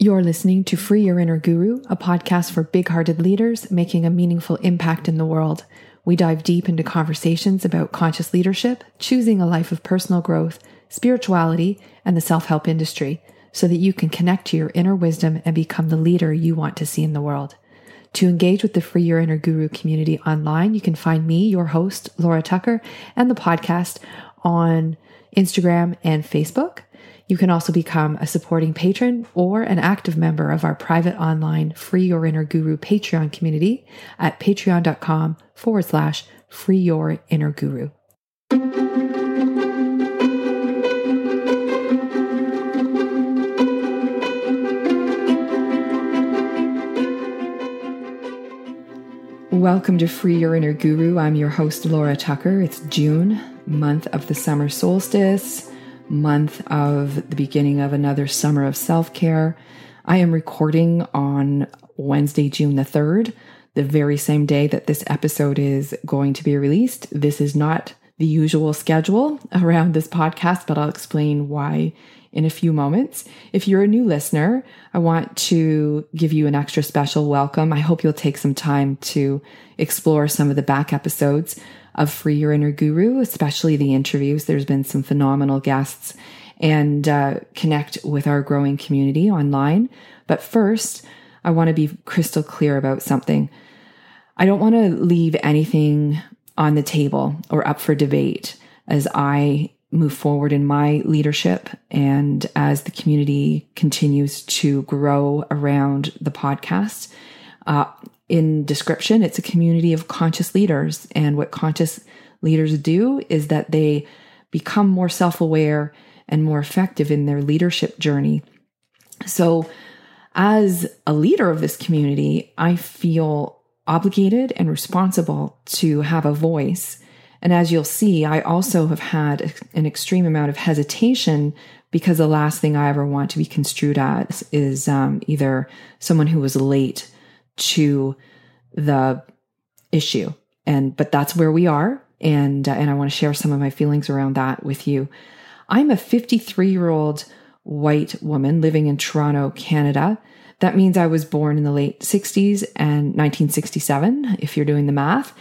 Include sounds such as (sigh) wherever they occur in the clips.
You're listening to Free Your Inner Guru, a podcast for big hearted leaders making a meaningful impact in the world. We dive deep into conversations about conscious leadership, choosing a life of personal growth, spirituality, and the self help industry so that you can connect to your inner wisdom and become the leader you want to see in the world. To engage with the Free Your Inner Guru community online, you can find me, your host, Laura Tucker, and the podcast on Instagram and Facebook. You can also become a supporting patron or an active member of our private online Free Your Inner Guru Patreon community at patreon.com forward slash free your inner guru. Welcome to Free Your Inner Guru. I'm your host, Laura Tucker. It's June, month of the summer solstice month of the beginning of another summer of self care. I am recording on Wednesday, June the 3rd, the very same day that this episode is going to be released. This is not the usual schedule (laughs) around this podcast, but I'll explain why in a few moments. If you're a new listener, I want to give you an extra special welcome. I hope you'll take some time to explore some of the back episodes of Free Your Inner Guru, especially the interviews. There's been some phenomenal guests and uh, connect with our growing community online. But first, I want to be crystal clear about something. I don't want to leave anything on the table or up for debate as I move forward in my leadership and as the community continues to grow around the podcast. Uh, in description, it's a community of conscious leaders. And what conscious leaders do is that they become more self aware and more effective in their leadership journey. So, as a leader of this community, I feel obligated and responsible to have a voice. And as you'll see, I also have had an extreme amount of hesitation because the last thing I ever want to be construed as is um, either someone who was late to the issue. And but that's where we are and uh, and I want to share some of my feelings around that with you. I'm a 53-year-old white woman living in Toronto, Canada. That means I was born in the late 60s and 1967 if you're doing the math.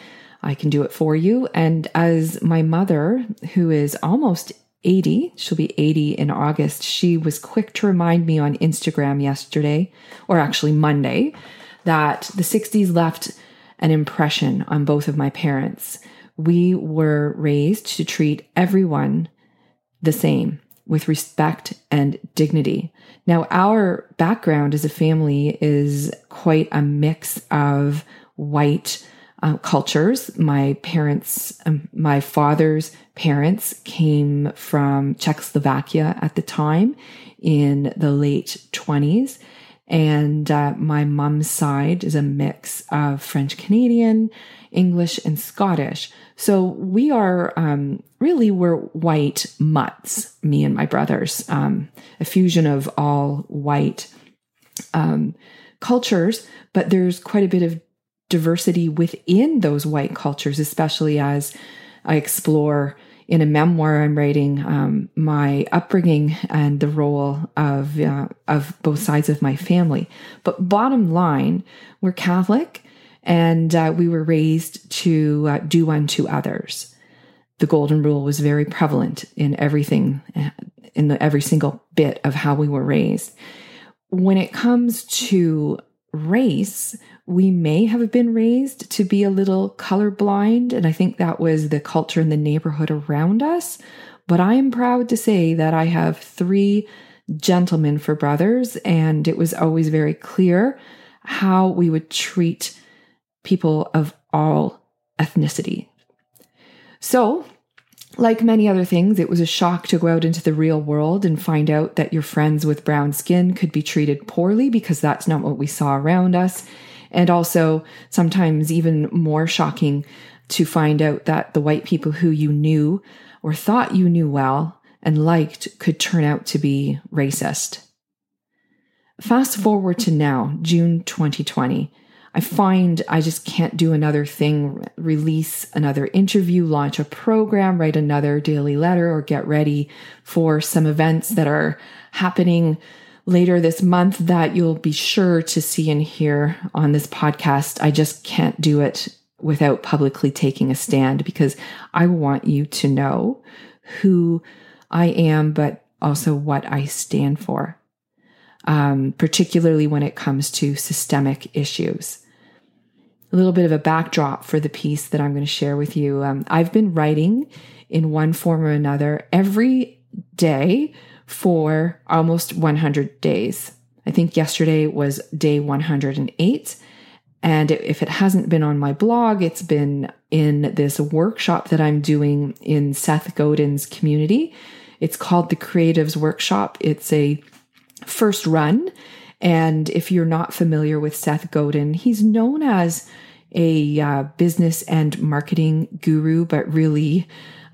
I can do it for you. And as my mother, who is almost 80, she'll be 80 in August, she was quick to remind me on Instagram yesterday, or actually Monday, that the 60s left an impression on both of my parents. We were raised to treat everyone the same with respect and dignity. Now, our background as a family is quite a mix of white uh, cultures. My parents, um, my father's parents came from Czechoslovakia at the time in the late 20s. And uh, my mom's side is a mix of French Canadian, English, and Scottish. So we are um, really we're white mutts, me and my brothers, um, a fusion of all white um, cultures. But there's quite a bit of diversity within those white cultures, especially as I explore in a memoir I'm writing um, my upbringing and the role of uh, of both sides of my family. But bottom line, we're Catholic, and uh, we were raised to uh, do unto others. The golden rule was very prevalent in everything, in the, every single bit of how we were raised. When it comes to race, we may have been raised to be a little colorblind. And I think that was the culture in the neighborhood around us. But I am proud to say that I have three gentlemen for brothers, and it was always very clear how we would treat people of all ethnicity. So, like many other things, it was a shock to go out into the real world and find out that your friends with brown skin could be treated poorly because that's not what we saw around us. And also, sometimes even more shocking to find out that the white people who you knew or thought you knew well and liked could turn out to be racist. Fast forward to now, June 2020. I find I just can't do another thing, release another interview, launch a program, write another daily letter, or get ready for some events that are happening later this month that you'll be sure to see and hear on this podcast. I just can't do it without publicly taking a stand because I want you to know who I am, but also what I stand for, um, particularly when it comes to systemic issues. A little bit of a backdrop for the piece that I'm going to share with you. Um, I've been writing in one form or another every day for almost 100 days. I think yesterday was day 108. And if it hasn't been on my blog, it's been in this workshop that I'm doing in Seth Godin's community. It's called the Creatives Workshop. It's a first run. And if you're not familiar with Seth Godin, he's known as a uh, business and marketing guru, but really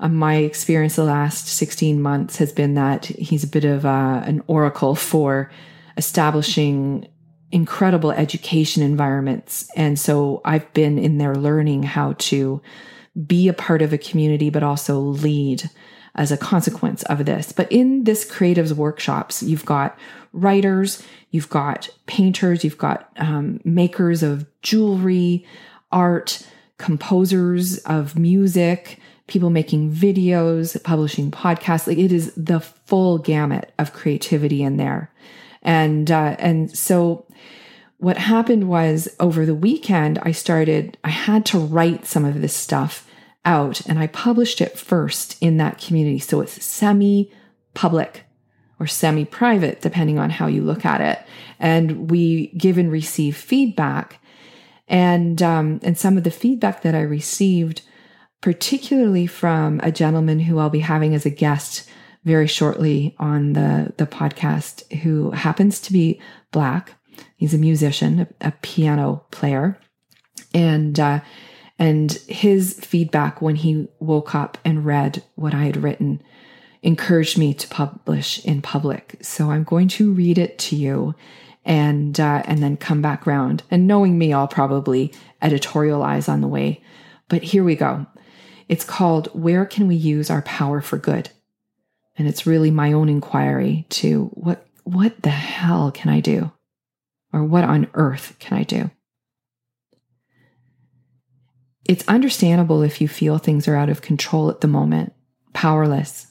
um, my experience the last 16 months has been that he's a bit of uh, an oracle for establishing incredible education environments. And so I've been in there learning how to be a part of a community, but also lead as a consequence of this. But in this creatives workshops, you've got writers, you've got painters, you've got um, makers of jewelry, art, composers of music, people making videos, publishing podcasts. Like it is the full gamut of creativity in there. And, uh, and so what happened was over the weekend, I started, I had to write some of this stuff out and I published it first in that community. So it's semi public or semi private, depending on how you look at it. And we give and receive feedback. And, um, and some of the feedback that I received particularly from a gentleman who I'll be having as a guest very shortly on the, the podcast, who happens to be black. He's a musician, a, a piano player. And, uh, and his feedback when he woke up and read what I had written encouraged me to publish in public. So I'm going to read it to you and, uh, and then come back around. And knowing me, I'll probably editorialize on the way. But here we go. It's called Where Can We Use Our Power for Good? And it's really my own inquiry to what, what the hell can I do? Or what on earth can I do? It's understandable if you feel things are out of control at the moment, powerless.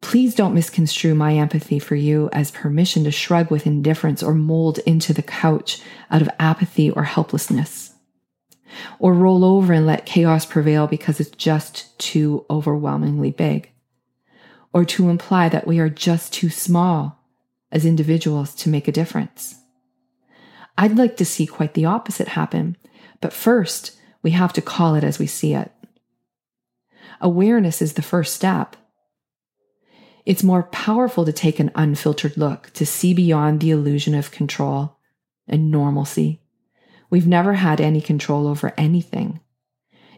Please don't misconstrue my empathy for you as permission to shrug with indifference or mold into the couch out of apathy or helplessness or roll over and let chaos prevail because it's just too overwhelmingly big, or to imply that we are just too small as individuals to make a difference. I'd like to see quite the opposite happen, but first we have to call it as we see it. Awareness is the first step. It's more powerful to take an unfiltered look, to see beyond the illusion of control and normalcy We've never had any control over anything.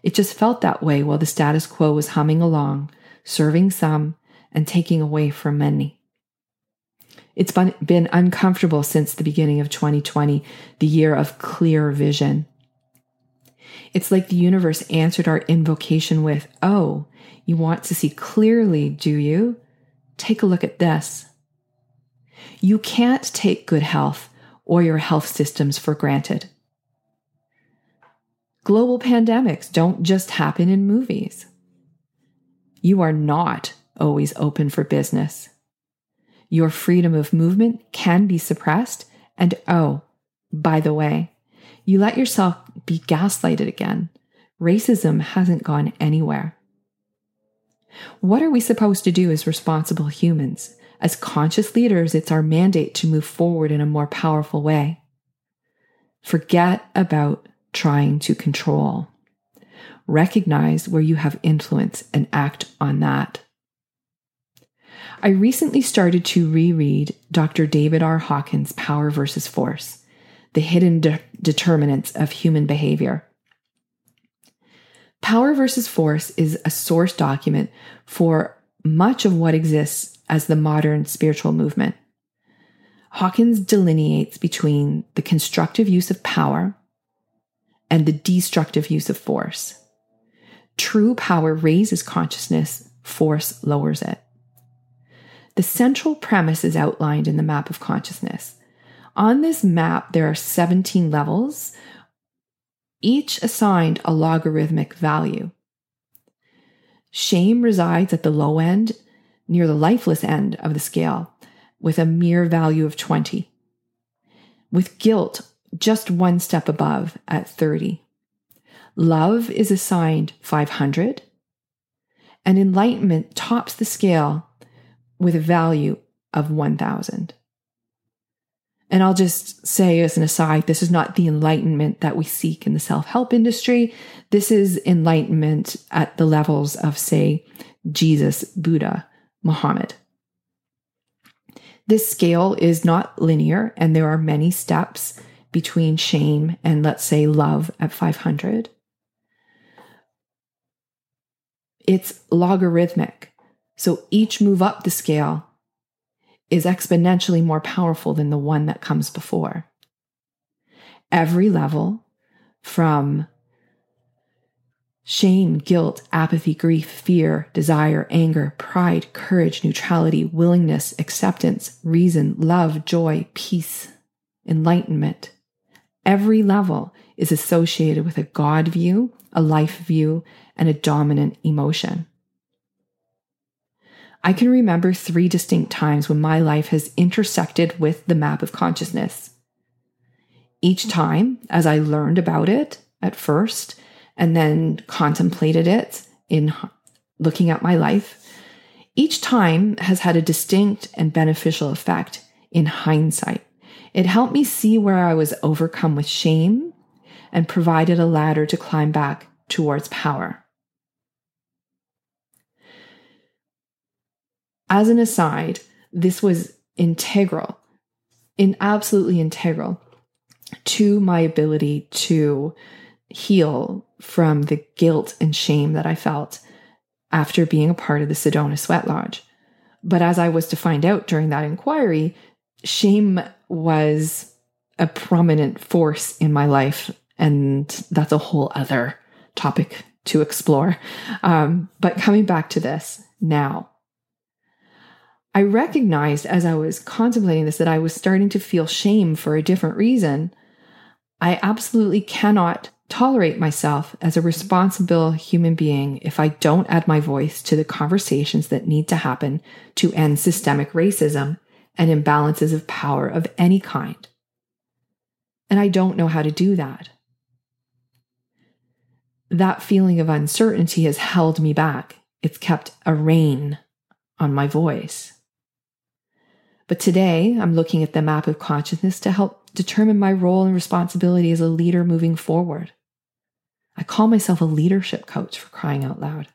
It just felt that way while the status quo was humming along, serving some and taking away from many. It's been uncomfortable since the beginning of 2020, the year of clear vision. It's like the universe answered our invocation with, Oh, you want to see clearly, do you? Take a look at this. You can't take good health or your health systems for granted. Global pandemics don't just happen in movies. You are not always open for business. Your freedom of movement can be suppressed. And oh, by the way, you let yourself be gaslighted again. Racism hasn't gone anywhere. What are we supposed to do as responsible humans? As conscious leaders, it's our mandate to move forward in a more powerful way. Forget about trying to control. Recognize where you have influence and act on that. I recently started to reread Dr. David R. Hawkins' Power versus Force The Hidden De- Determinants of Human Behavior. Power versus Force is a source document for much of what exists as the modern spiritual movement. Hawkins delineates between the constructive use of power and the destructive use of force. True power raises consciousness, force lowers it. The central premise is outlined in the map of consciousness. On this map, there are 17 levels, each assigned a logarithmic value. Shame resides at the low end, near the lifeless end of the scale, with a mere value of 20. With guilt, just one step above at 30. Love is assigned 500, and enlightenment tops the scale with a value of 1,000. And I'll just say as an aside, this is not the enlightenment that we seek in the self help industry. This is enlightenment at the levels of, say, Jesus, Buddha, Muhammad. This scale is not linear, and there are many steps between shame and, let's say, love at 500. It's logarithmic. So each move up the scale is exponentially more powerful than the one that comes before. Every level from shame, guilt, apathy, grief, fear, desire, anger, pride, courage, neutrality, willingness, acceptance, reason, love, joy, peace, enlightenment. Every level is associated with a God view, a life view, and a dominant emotion. I can remember three distinct times when my life has intersected with the map of consciousness. Each time, as I learned about it at first and then contemplated it in looking at my life, each time has had a distinct and beneficial effect in hindsight. It helped me see where I was overcome with shame and provided a ladder to climb back towards power. As an aside, this was integral, in absolutely integral to my ability to heal from the guilt and shame that I felt after being a part of the Sedona Sweat Lodge. But as I was to find out during that inquiry, shame was a prominent force in my life. And that's a whole other topic to explore. Um, but coming back to this now, I recognized as I was contemplating this that I was starting to feel shame for a different reason. I absolutely cannot tolerate myself as a responsible human being if I don't add my voice to the conversations that need to happen to end systemic racism and imbalances of power of any kind. And I don't know how to do that. That feeling of uncertainty has held me back. It's kept a rein on my voice. But today, I'm looking at the map of consciousness to help determine my role and responsibility as a leader moving forward. I call myself a leadership coach for crying out loud.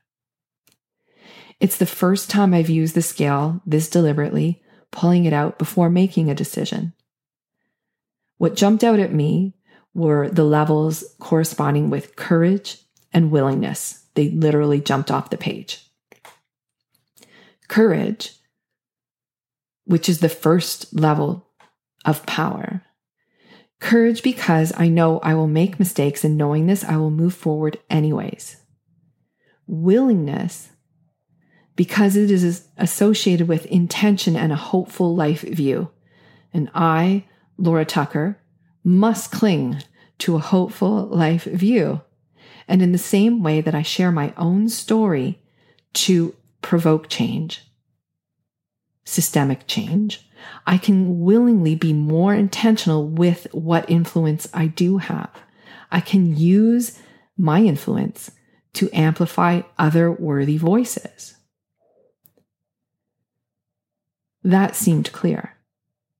It's the first time I've used the scale this deliberately, pulling it out before making a decision. What jumped out at me were the levels corresponding with courage and willingness. They literally jumped off the page. Courage which is the first level of power. Courage because I know I will make mistakes, and knowing this, I will move forward anyways. Willingness because it is associated with intention and a hopeful life view. And I, Laura Tucker, must cling to a hopeful life view. And in the same way that I share my own story to provoke change systemic change, I can willingly be more intentional with what influence I do have. I can use my influence to amplify other worthy voices. That seemed clear.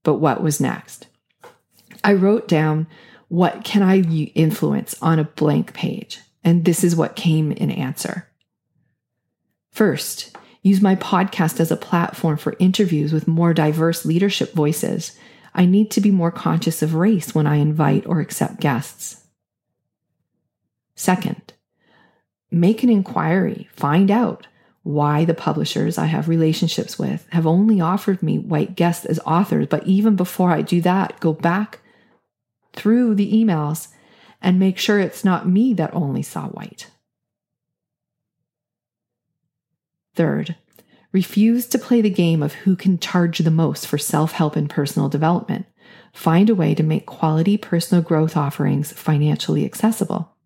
But what was next? I wrote down what can I influence on a blank page, and this is what came in answer. First, use my podcast as a platform for interviews with more diverse leadership voices. I need to be more conscious of race when I invite or accept guests. Second, make an inquiry, find out why the publishers I have relationships with have only offered me white guests as authors. But even before I do that, go back through the emails and make sure it's not me that only saw white. Third, Refuse to play the game of who can charge the most for self help and personal development. Find a way to make quality personal growth offerings financially accessible.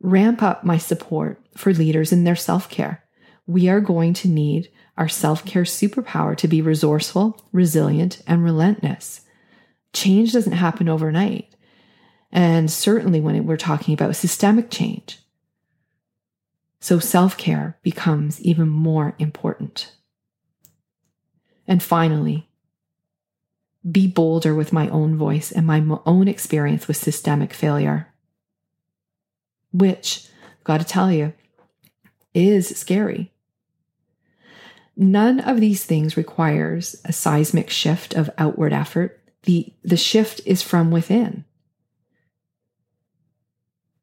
Ramp up my support for leaders in their self care. We are going to need our self care superpower to be resourceful, resilient, and relentless. Change doesn't happen overnight. And certainly when we're talking about systemic change. So self care becomes even more important. And finally, be bolder with my own voice and my own experience with systemic failure, which, got to tell you, is scary. None of these things requires a seismic shift of outward effort. The, the shift is from within.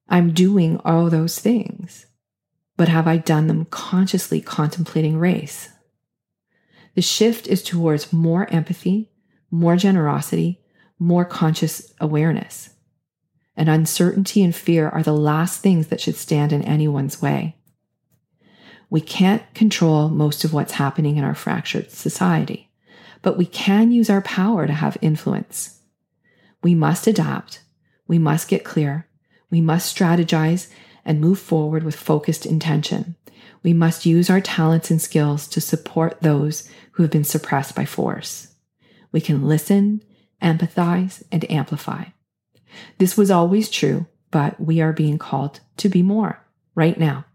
I'm doing all those things, but have I done them consciously contemplating race? The shift is towards more empathy, more generosity, more conscious awareness. And uncertainty and fear are the last things that should stand in anyone's way. We can't control most of what's happening in our fractured society, but we can use our power to have influence. We must adapt. We must get clear. We must strategize and move forward with focused intention. We must use our talents and skills to support those who have been suppressed by force. We can listen, empathize, and amplify. This was always true, but we are being called to be more right now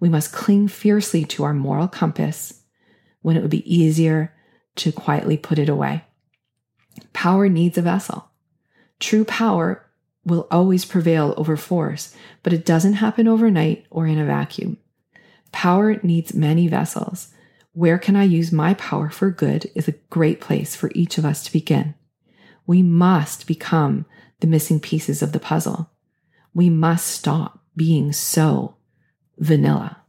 we must cling fiercely to our moral compass when it would be easier to quietly put it away. Power needs a vessel. True power will always prevail over force, but it doesn't happen overnight or in a vacuum. Power needs many vessels. Where can I use my power for good is a great place for each of us to begin. We must become the missing pieces of the puzzle. We must stop being so vanilla.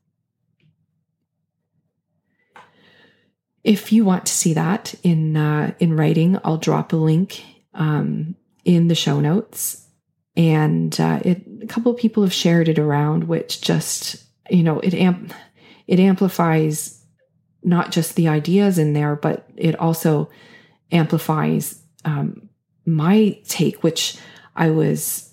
If you want to see that in uh, in writing, I'll drop a link um, in the show notes. And uh, it, a couple of people have shared it around, which just you know it amp it amplifies not just the ideas in there, but it also amplifies um, my take, which I was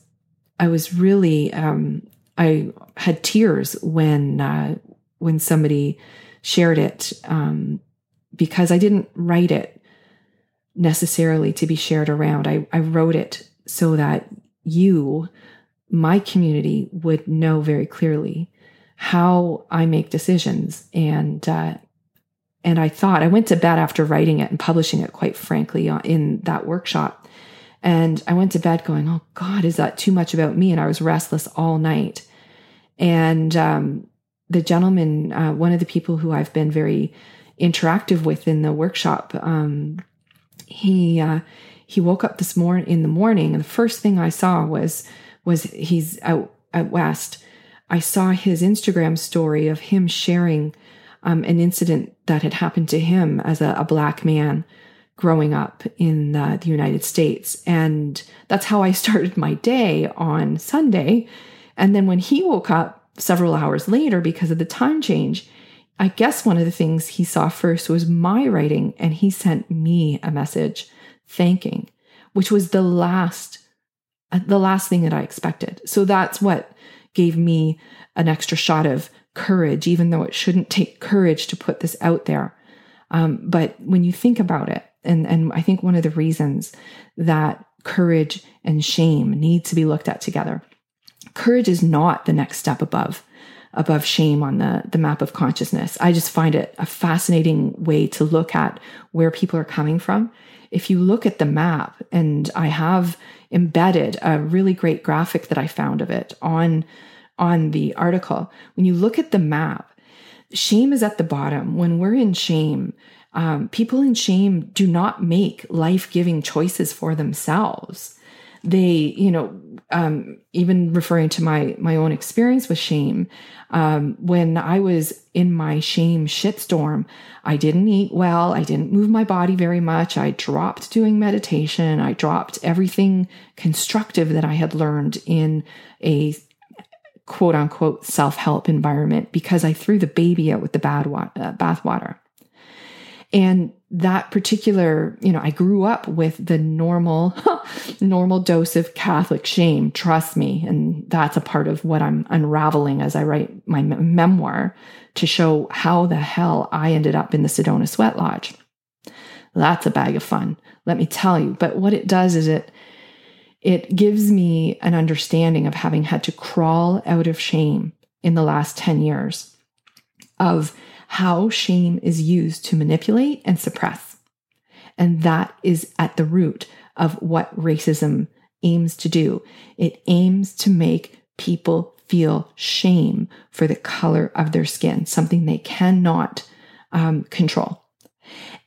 I was really um, I had tears when uh, when somebody shared it um, because I didn't write it necessarily to be shared around. I, I wrote it so that you, my community, would know very clearly how I make decisions and uh, and I thought I went to bed after writing it and publishing it. Quite frankly, uh, in that workshop, and I went to bed going, Oh God, is that too much about me? And I was restless all night. And um, the gentleman, uh, one of the people who I've been very interactive with in the workshop, um, he uh, he woke up this morning in the morning, and the first thing I saw was was he's out at West. I saw his Instagram story of him sharing um, an incident that had happened to him as a, a black man growing up in uh, the United States. And that's how I (laughs) started my day on Sunday. And then when he woke up several hours later because of the time change, I guess one of the things he saw first was my writing, and he sent me a message thanking, which was the last uh, the last thing that I expected. So that's what gave me an extra shot of courage, even though it shouldn't take courage to put this out there. Um, but when you think about it, and, and I think one of the reasons that courage and shame need to be looked at together. Courage is not the next step above above shame on the, the map of consciousness. I just find it a fascinating way to look at where people are coming from. If you look at the map, and I have embedded a really great graphic that I found of it on, on the article, when you look at the map, shame is at the bottom. When we're in shame, um, people in shame do not make life giving choices for themselves. They, you know, um, even referring to my my own experience with shame, um, when I was in my shame shitstorm, I didn't eat well. I didn't move my body very much. I dropped doing meditation. I dropped everything constructive that I had learned in a quote unquote self help environment because I threw the baby out with the bad wa- uh, bathwater. And that particular, you know, I grew up with the normal, (laughs) normal dose of Catholic shame, trust me. And that's a part of what I'm unraveling as I write my memoir to show how the hell I ended up in the Sedona Sweat Lodge. That's a bag of fun, let me tell you. But what it does is it it gives me an understanding of having had to crawl out of shame in the last 10 years of how shame is used to manipulate and suppress. And that is at the root of what racism aims to do. It aims to make people feel shame for the color of their skin, something they cannot um, control.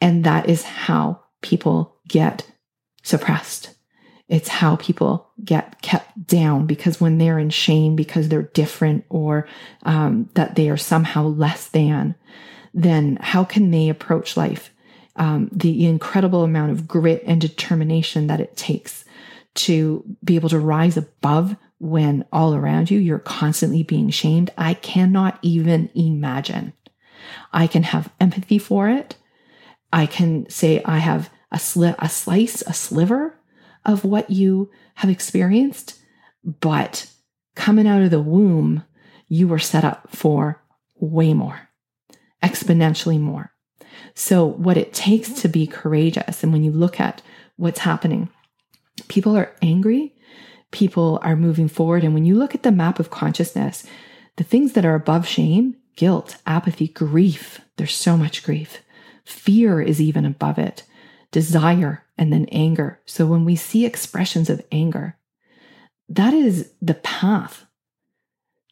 And that is how people get suppressed. It's how people get kept down because when they're in shame because they're different or um, that they are somehow less than, then how can they approach life? Um, the incredible amount of grit and determination that it takes to be able to rise above when all around you you're constantly being shamed. I cannot even imagine. I can have empathy for it. I can say I have a, sli- a slice, a sliver of what you have experienced, but coming out of the womb, you were set up for way more, exponentially more. So, what it takes to be courageous, and when you look at what's happening, people are angry, people are moving forward. And when you look at the map of consciousness, the things that are above shame, guilt, apathy, grief, there's so much grief. Fear is even above it desire, and then anger. So when we see expressions of anger, that is the path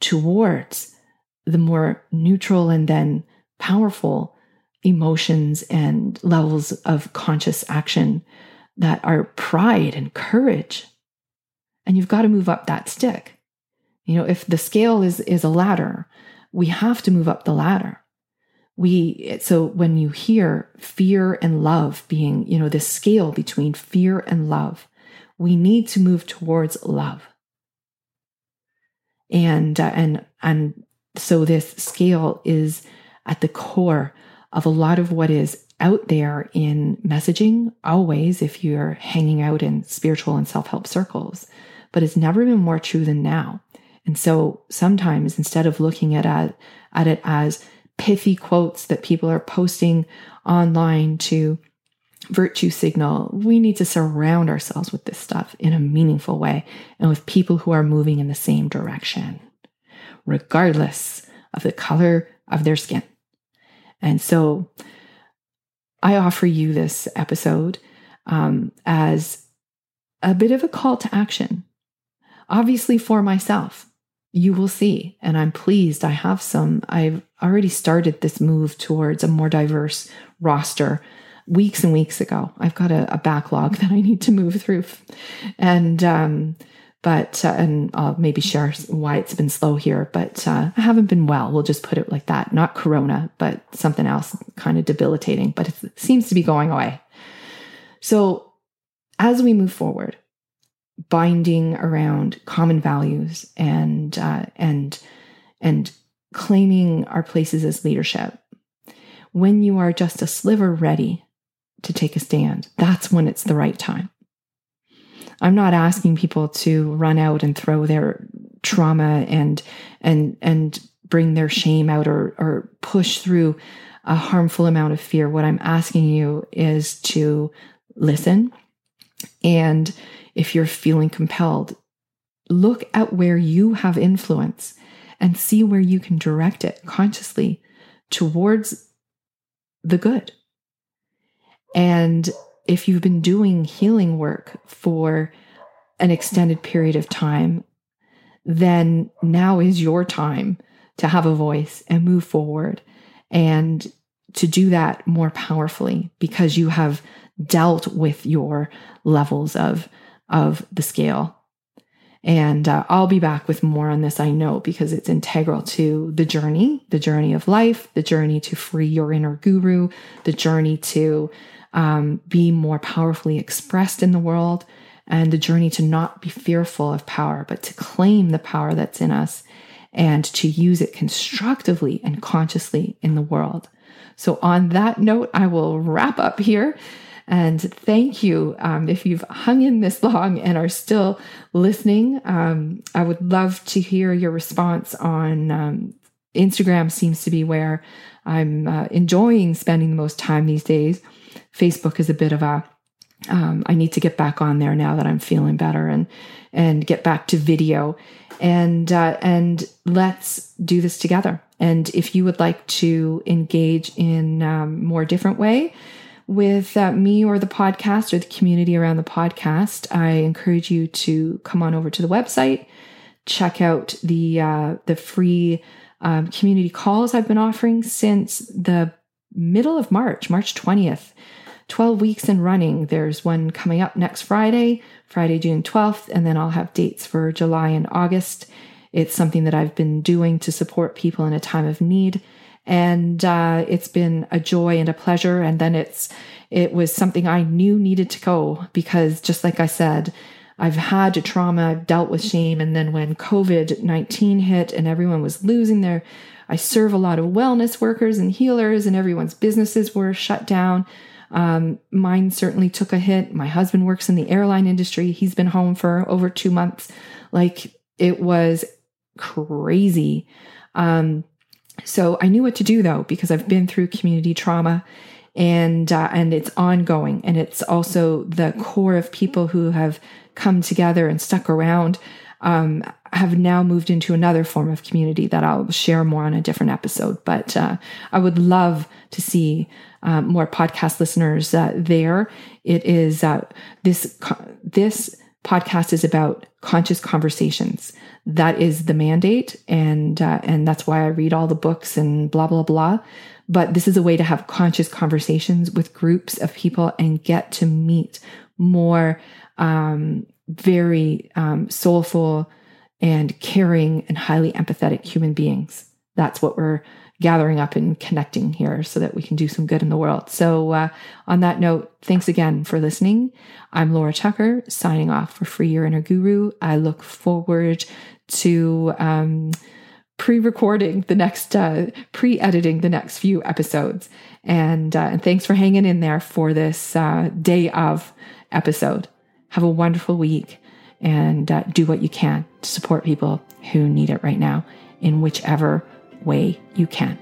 towards the more neutral and then powerful emotions and levels of conscious action that are pride and courage. And you've got to move up that stick. You know, if the scale is is a ladder, we have to move up the ladder we so when you hear fear and love being you know this scale between fear and love we need to move towards love. And uh, and and so this scale is at the core of a lot of what is out there in messaging always if you're hanging out in spiritual and self-help circles but it's never been more true than now. And so sometimes instead of looking at, at, at it as pithy quotes that people are posting online to virtue signal. We need to surround ourselves with this stuff in a meaningful way and with people who are moving in the same direction, regardless of the color of their skin. And so I offer you this episode um, as a bit of a call to action, obviously for myself you will see. And I'm pleased. I have some, I've already started this move towards a more diverse roster weeks and weeks ago. I've got a, a backlog (laughs) that I need to move through. And, um, but, uh, and I'll maybe share why it's been slow here, but uh, I haven't been well. We'll just put it like that. Not corona, but something else kind of debilitating, but it seems to be going away. So as we move forward, binding around common values and uh, and and claiming our places as leadership. When you are just a sliver ready to take a stand, that's when it's the right time. I'm not asking people to run out and throw their trauma and and and bring their shame out or or push through a harmful amount of fear. What I'm asking you is to listen and if you're feeling compelled, look at where you have influence and see where you can direct it consciously towards the good. And if you've been doing healing work for an extended period of time, then now is your time to have a voice and move forward and to do that more powerfully because you have dealt with your levels of of the scale. And uh, I'll be back with more on this, I know, because it's integral to the journey, the journey of life, the journey to free your inner guru, the journey to um, be more powerfully expressed in the world, and the journey to not be fearful of power, but to claim the power that's in us and to use it constructively and consciously in the world. So, on that note, I will wrap up here. And thank you. Um, if you've hung in this long and are still listening, um, I would love to hear your response on um, Instagram, seems to be where I'm uh, enjoying spending the most time these days. Facebook is a bit of a um, I need to get back on there now that I'm feeling better and and get back to video and uh, and let's do this together. And if you would like to engage in um, more different way with uh, me or the podcast or the community around the podcast, I encourage you to come on over to the website, check out the uh, the free um, community calls I've been offering since the middle of March, March twentieth. 12 weeks in running. There's one coming up next Friday, Friday, June 12th, and then I'll have dates for July and August. It's something that I've been doing to support people in a time of need. And uh, it's been a joy and a pleasure. And then it's it was something I knew needed to go because just like I said, I've had trauma, I've dealt with shame. And then when COVID 19 hit and everyone was losing their, I serve a lot of wellness workers and healers, and everyone's businesses were shut down. Um, mine certainly took a hit. My husband works in the airline industry. He's been home for over two months. Like it was crazy. Um, so I knew what to do though, because I've been through community trauma and, uh, and it's ongoing. And it's also the core of people who have come together and stuck around um, have now moved into another form of community that I'll share more on a different episode. But uh, I would love to see uh, more podcast listeners uh, there. It is uh, this this podcast is about conscious conversations. That is the mandate, and uh, and that's why I read all the books and blah blah blah. But this is a way to have conscious conversations with groups of people and get to meet more um, very um, soulful and caring and highly empathetic human beings. That's what we're gathering up and connecting here so that we can do some good in the world. So, uh, on that note, thanks again for listening. I'm Laura Tucker signing off for Free Your Inner Guru. I look forward to um, pre recording the next, uh, pre editing the next few episodes. And, uh, and thanks for hanging in there for this uh, day of episode. Have a wonderful week and uh, do what you can to support people who need it right now in whichever way you can.